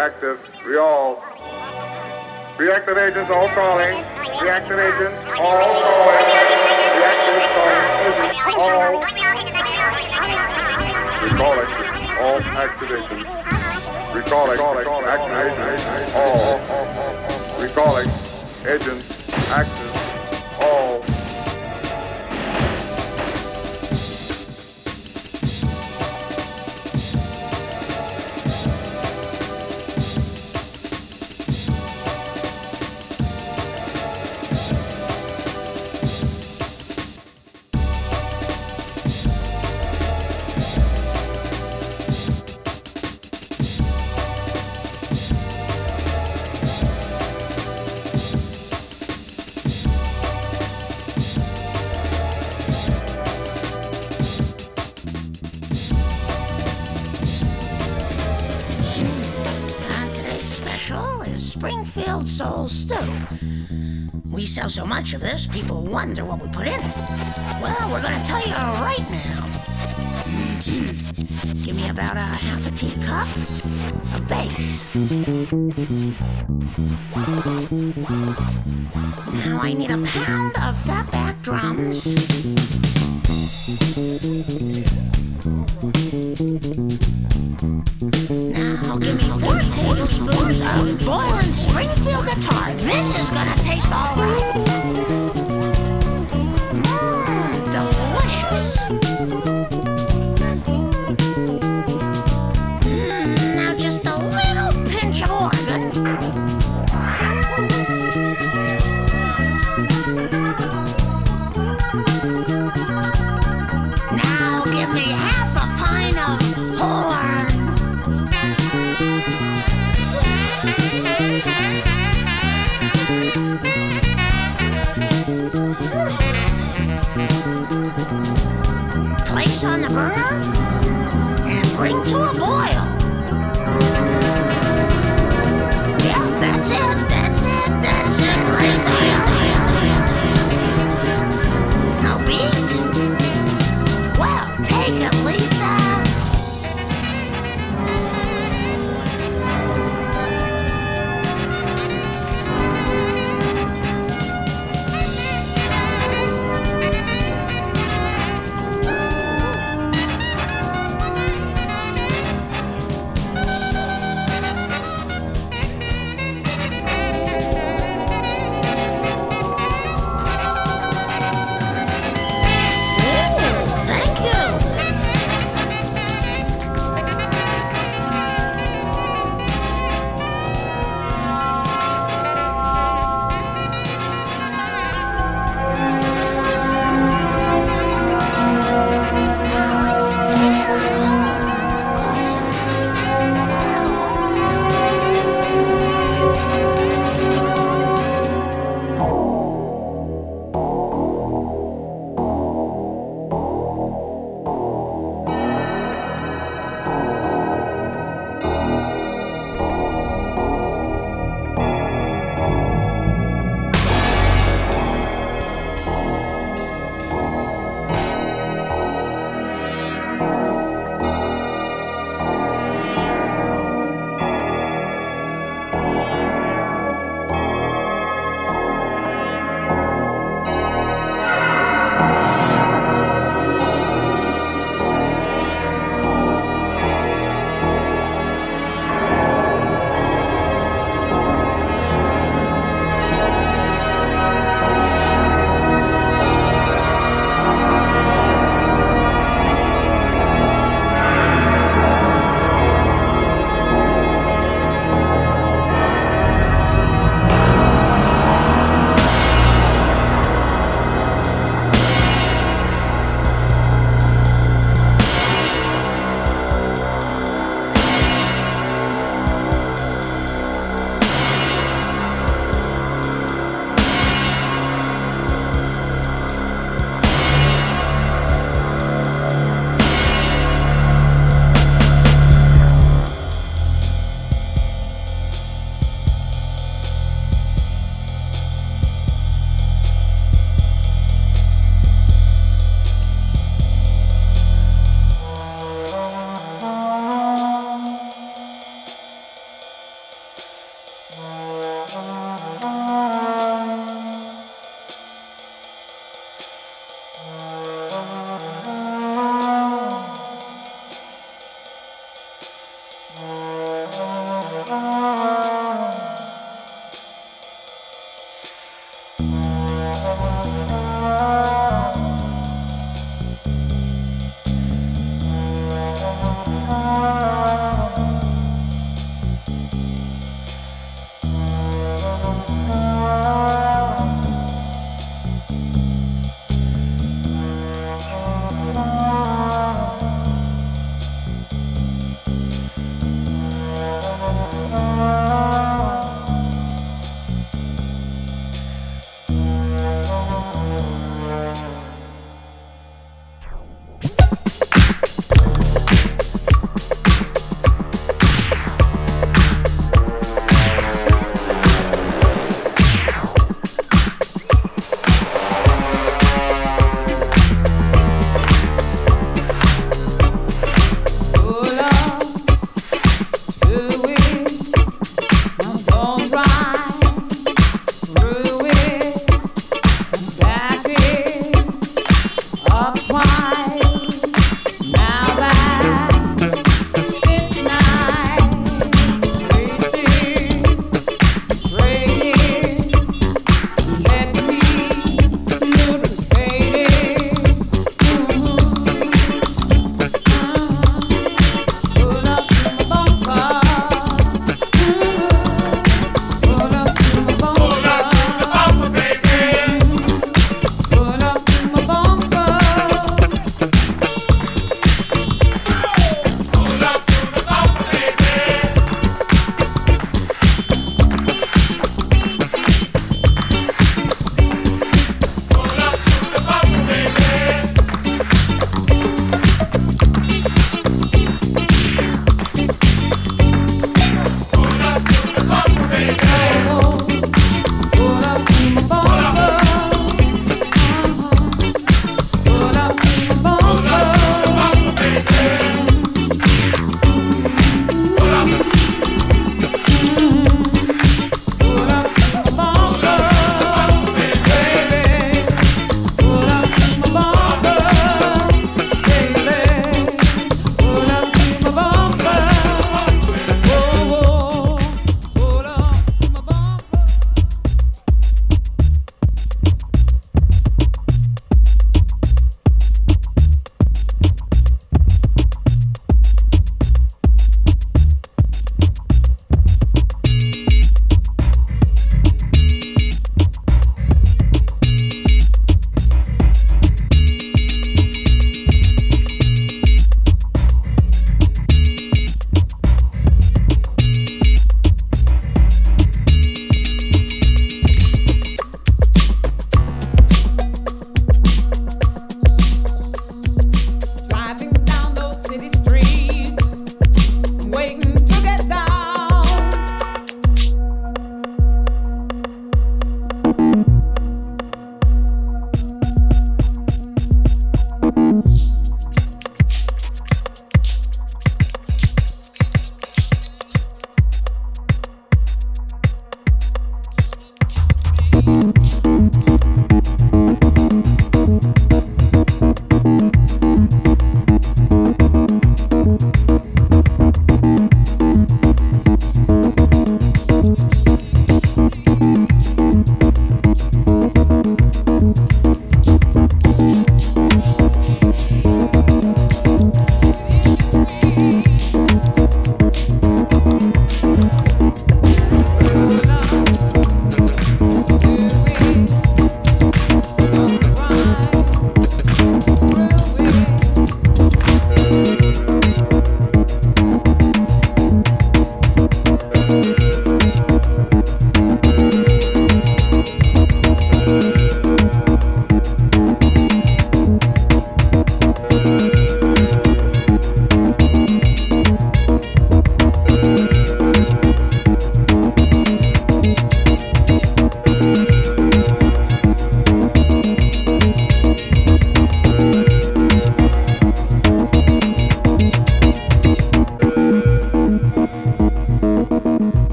active. Real. Reactive agents all calling. Reactive agents all calling. Reactive calling. All. Recalling. All activations. Recalling. Recalling. Activations. All. Recalling. Agents. Active. Sell so much of this, people wonder what we put in it. Well, we're gonna tell you right now. Mm-hmm. Give me about a half a teacup of base. Now I need a pound of fatback drums. Now give me four tablespoons of boiling Springfield guitar. This is gonna taste alright.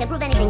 Can't prove anything.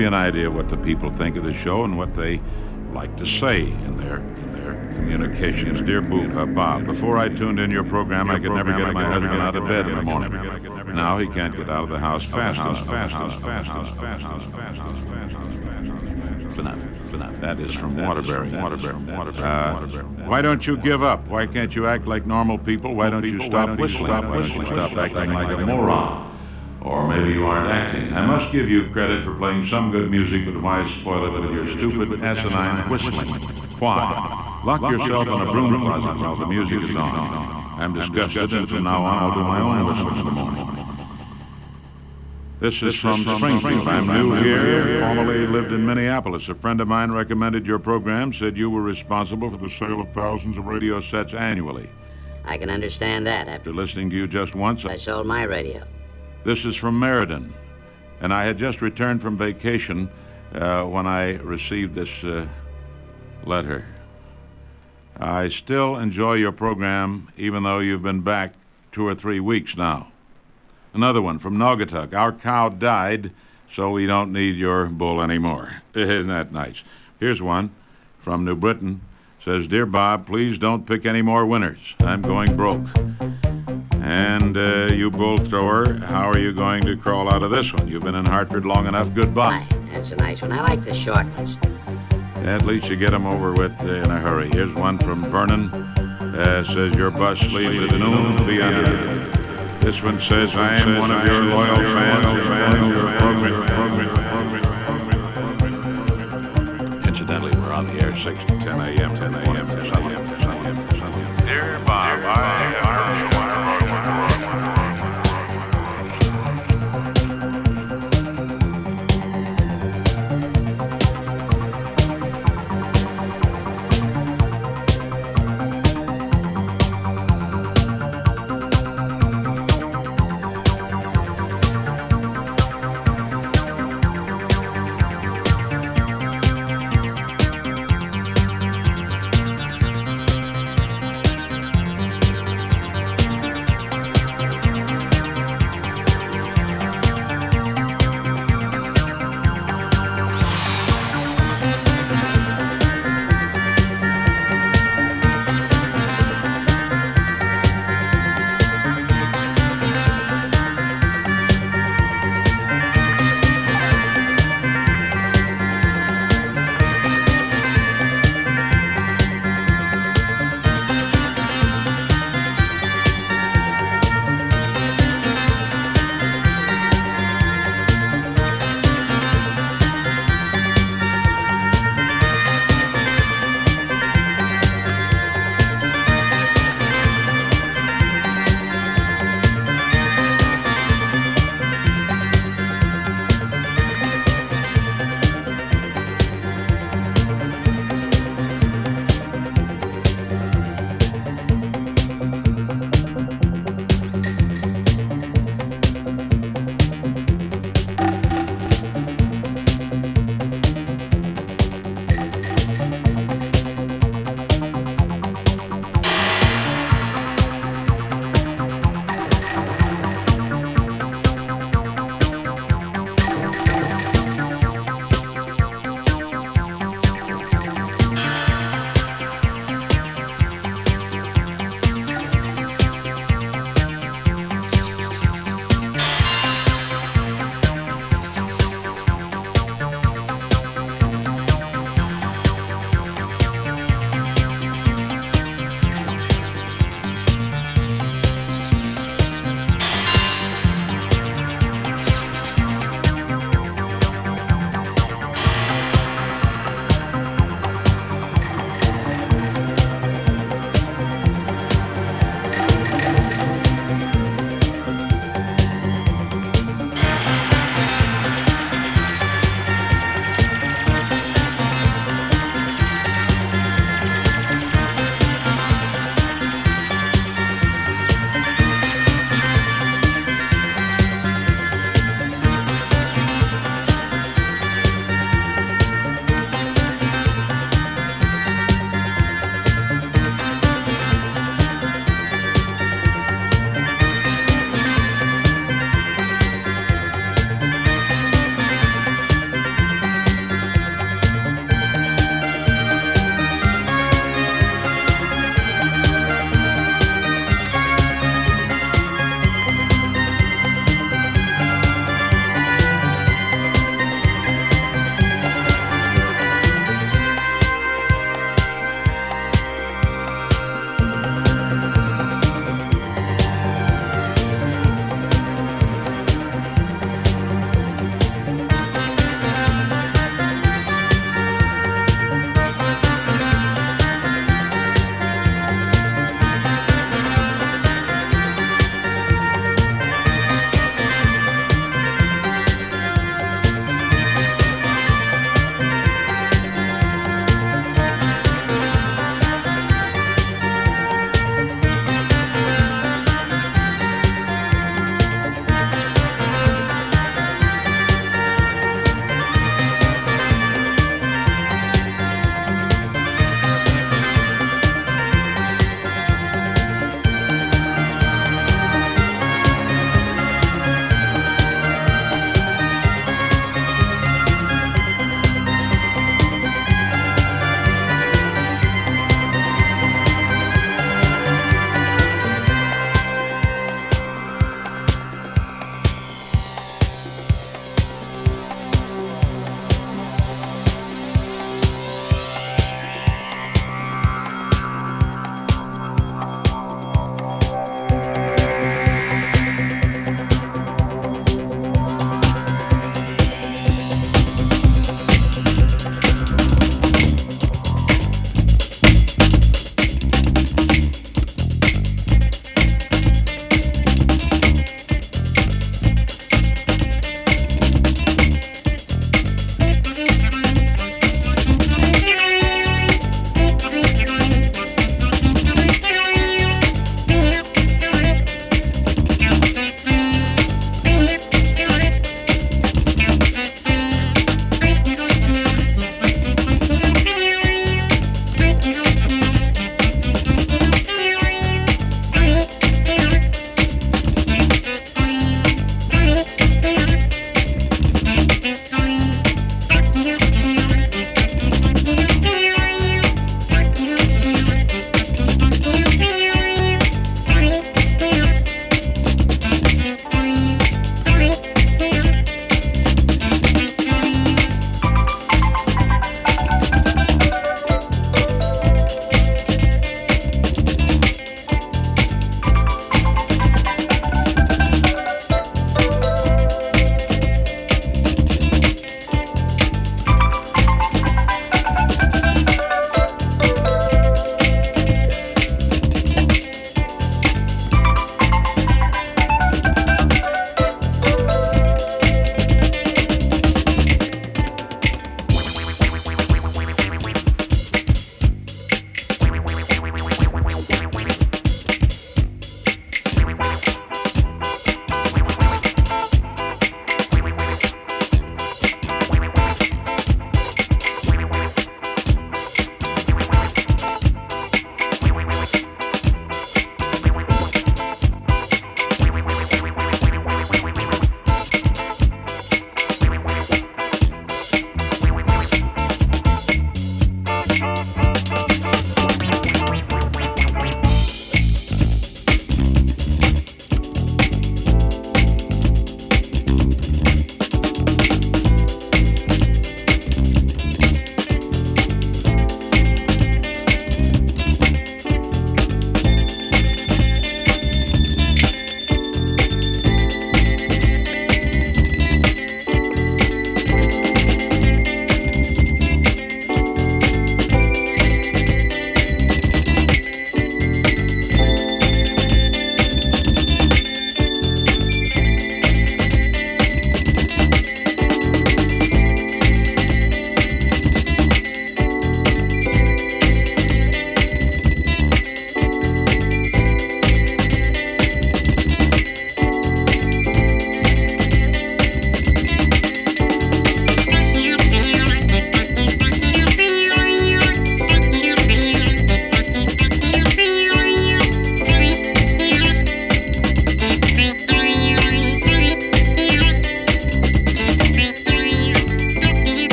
Give you an idea of what the people think of the show and what they like to say in their in their communications. Dear Boo, uh, Bob, before I tuned in your program, I could never get my husband out of bed in the morning. Now he can't get out of the house fast enough. Fast enough. Fast enough. Fast enough. Fast enough. Fast enough. Enough. That is from Waterbury. Waterbury. Waterbury. Uh, why don't you give up? Why can't you act like normal people? Why don't you stop whistling? Stop whistling. Stop acting like a moron. Or maybe you aren't acting. I must give you credit for playing some good music, but why spoil it with your stupid, asinine whistling? Why? Lock yourself in a broom closet while the music is on. I'm disgusted, and from now on I'll do my own whistling in the morning. This is from Springfield. I'm new here. Formerly lived in Minneapolis. A friend of mine recommended your program, said you were responsible for the sale of thousands of radio sets annually. I can understand that. After After listening to you just once, I sold my radio. This is from Meriden, and I had just returned from vacation uh, when I received this uh, letter. I still enjoy your program, even though you've been back two or three weeks now. Another one from Naugatuck. Our cow died, so we don't need your bull anymore. Isn't that nice? Here's one from New Britain. Says, Dear Bob, please don't pick any more winners. I'm going broke. And uh, you bull thrower, how are you going to crawl out of this one? You've been in Hartford long enough. Goodbye. That's a nice one. I like the short ones. At least you get them over with uh, in a hurry. Here's one from Vernon. Uh, says your bus leaves at noon. Be under. it." This one says I am one of your loyal fans. fan, your program. Incidentally, we're on the air 6 to 10 a.m. 10 a.m. to 7 a.m. to 7 a.m. to 7 a.m. Dear Bob, I.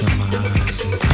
Look into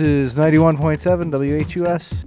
This is 91.7 WHUS.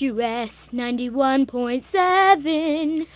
WHUS 91.7. Woohoo!